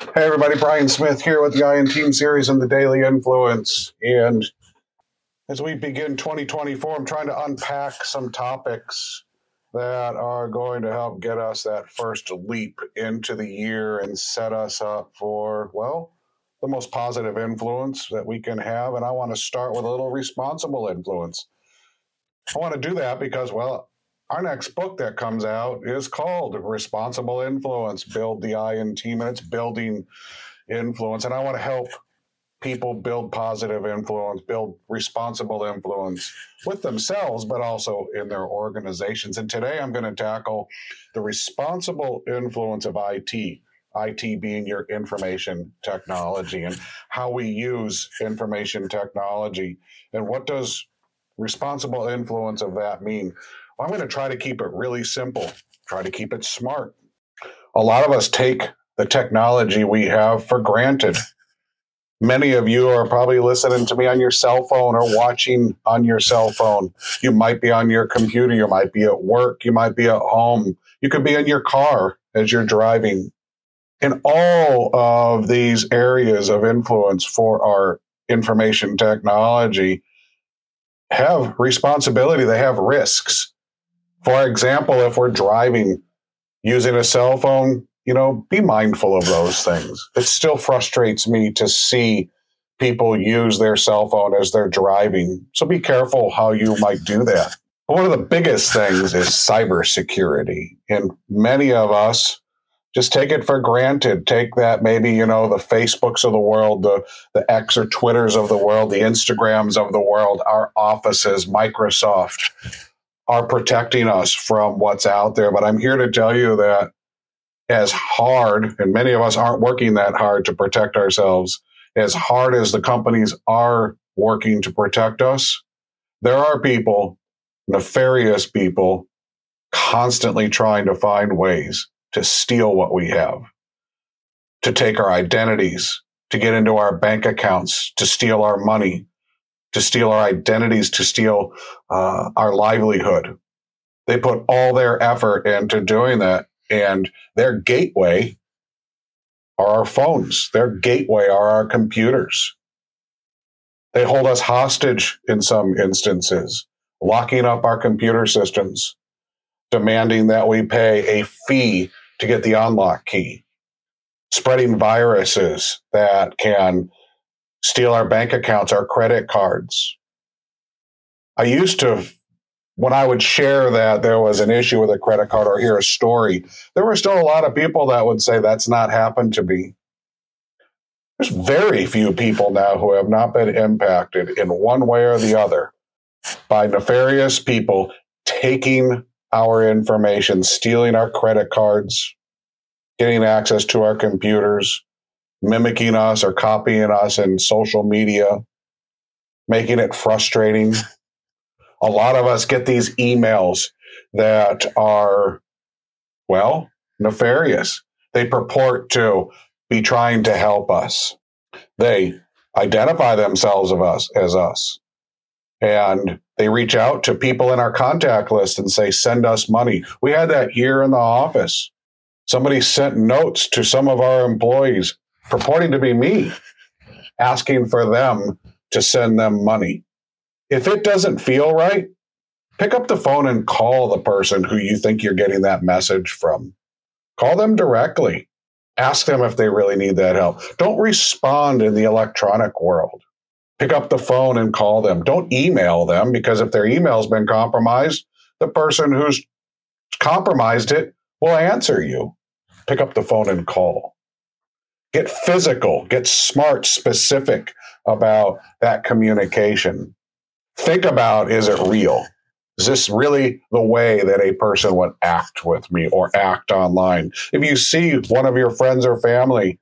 Hey, everybody, Brian Smith here with the Iron Team series and the Daily Influence. And as we begin 2024, I'm trying to unpack some topics that are going to help get us that first leap into the year and set us up for, well, the most positive influence that we can have. And I want to start with a little responsible influence. I want to do that because, well, our next book that comes out is called Responsible Influence Build the Iron Team, and it's building influence. And I want to help people build positive influence, build responsible influence with themselves, but also in their organizations. And today I'm going to tackle the responsible influence of IT. IT being your information technology and how we use information technology and what does responsible influence of that mean I'm going to try to keep it really simple, try to keep it smart. A lot of us take the technology we have for granted. Many of you are probably listening to me on your cell phone or watching on your cell phone. You might be on your computer, you might be at work, you might be at home, you could be in your car as you're driving. In all of these areas of influence for our information technology, have responsibility, they have risks. For example, if we're driving using a cell phone, you know, be mindful of those things. It still frustrates me to see people use their cell phone as they're driving. So be careful how you might do that. But one of the biggest things is cybersecurity. And many of us just take it for granted. Take that maybe, you know, the Facebooks of the world, the, the X or Twitters of the world, the Instagrams of the world, our offices, Microsoft are protecting us from what's out there. But I'm here to tell you that as hard, and many of us aren't working that hard to protect ourselves, as hard as the companies are working to protect us, there are people, nefarious people, constantly trying to find ways to steal what we have, to take our identities, to get into our bank accounts, to steal our money, to steal our identities, to steal uh, our livelihood. They put all their effort into doing that, and their gateway are our phones. Their gateway are our computers. They hold us hostage in some instances, locking up our computer systems, demanding that we pay a fee to get the unlock key, spreading viruses that can steal our bank accounts, our credit cards. I used to, when I would share that there was an issue with a credit card or hear a story, there were still a lot of people that would say that's not happened to me. There's very few people now who have not been impacted in one way or the other by nefarious people taking our information, stealing our credit cards, getting access to our computers, mimicking us or copying us in social media, making it frustrating. A lot of us get these emails that are, well, nefarious. They purport to be trying to help us. They identify themselves of us as us. And they reach out to people in our contact list and say, send us money. We had that here in the office. Somebody sent notes to some of our employees purporting to be me, asking for them to send them money. If it doesn't feel right, pick up the phone and call the person who you think you're getting that message from. Call them directly. Ask them if they really need that help. Don't respond in the electronic world. Pick up the phone and call them. Don't email them because if their email's been compromised, the person who's compromised it will answer you. Pick up the phone and call. Get physical, get smart, specific about that communication. Think about is it real? Is this really the way that a person would act with me or act online? If you see one of your friends or family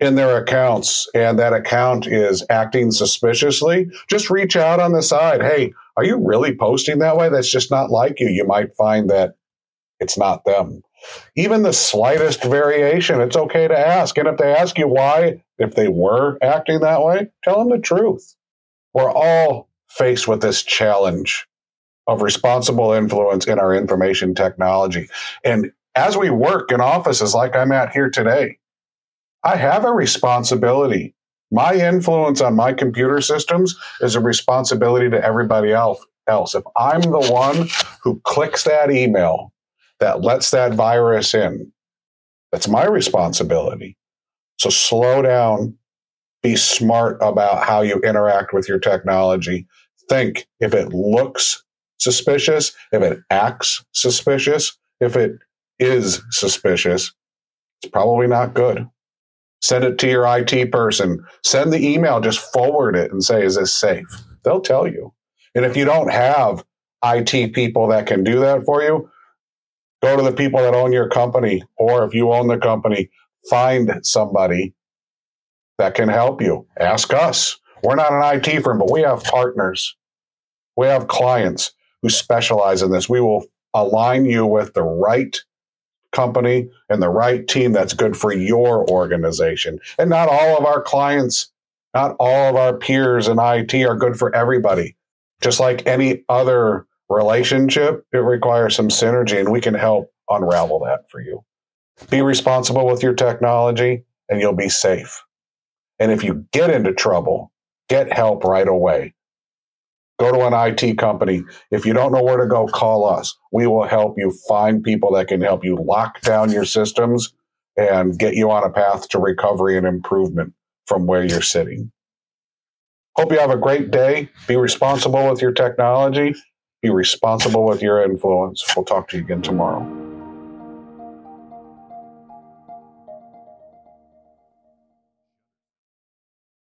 in their accounts and that account is acting suspiciously, just reach out on the side. Hey, are you really posting that way? That's just not like you. You might find that it's not them. Even the slightest variation, it's okay to ask. And if they ask you why, if they were acting that way, tell them the truth. We're all faced with this challenge of responsible influence in our information technology. And as we work in offices like I'm at here today, I have a responsibility. My influence on my computer systems is a responsibility to everybody else. Else, If I'm the one who clicks that email that lets that virus in, that's my responsibility. So slow down, be smart about how you interact with your technology. Think if it looks suspicious, if it acts suspicious, if it is suspicious, it's probably not good. Send it to your IT person. Send the email, just forward it and say, is this safe? They'll tell you. And if you don't have IT people that can do that for you, go to the people that own your company. Or if you own the company, find somebody that can help you. Ask us. We're not an IT firm, but we have partners. We have clients who specialize in this. We will align you with the right company and the right team that's good for your organization. And not all of our clients, not all of our peers in IT are good for everybody. Just like any other relationship, it requires some synergy, and we can help unravel that for you. Be responsible with your technology, and you'll be safe. And if you get into trouble, get help right away. Go to an IT company. If you don't know where to go, call us. We will help you find people that can help you lock down your systems and get you on a path to recovery and improvement from where you're sitting. Hope you have a great day. Be responsible with your technology. Be responsible with your influence. We'll talk to you again tomorrow.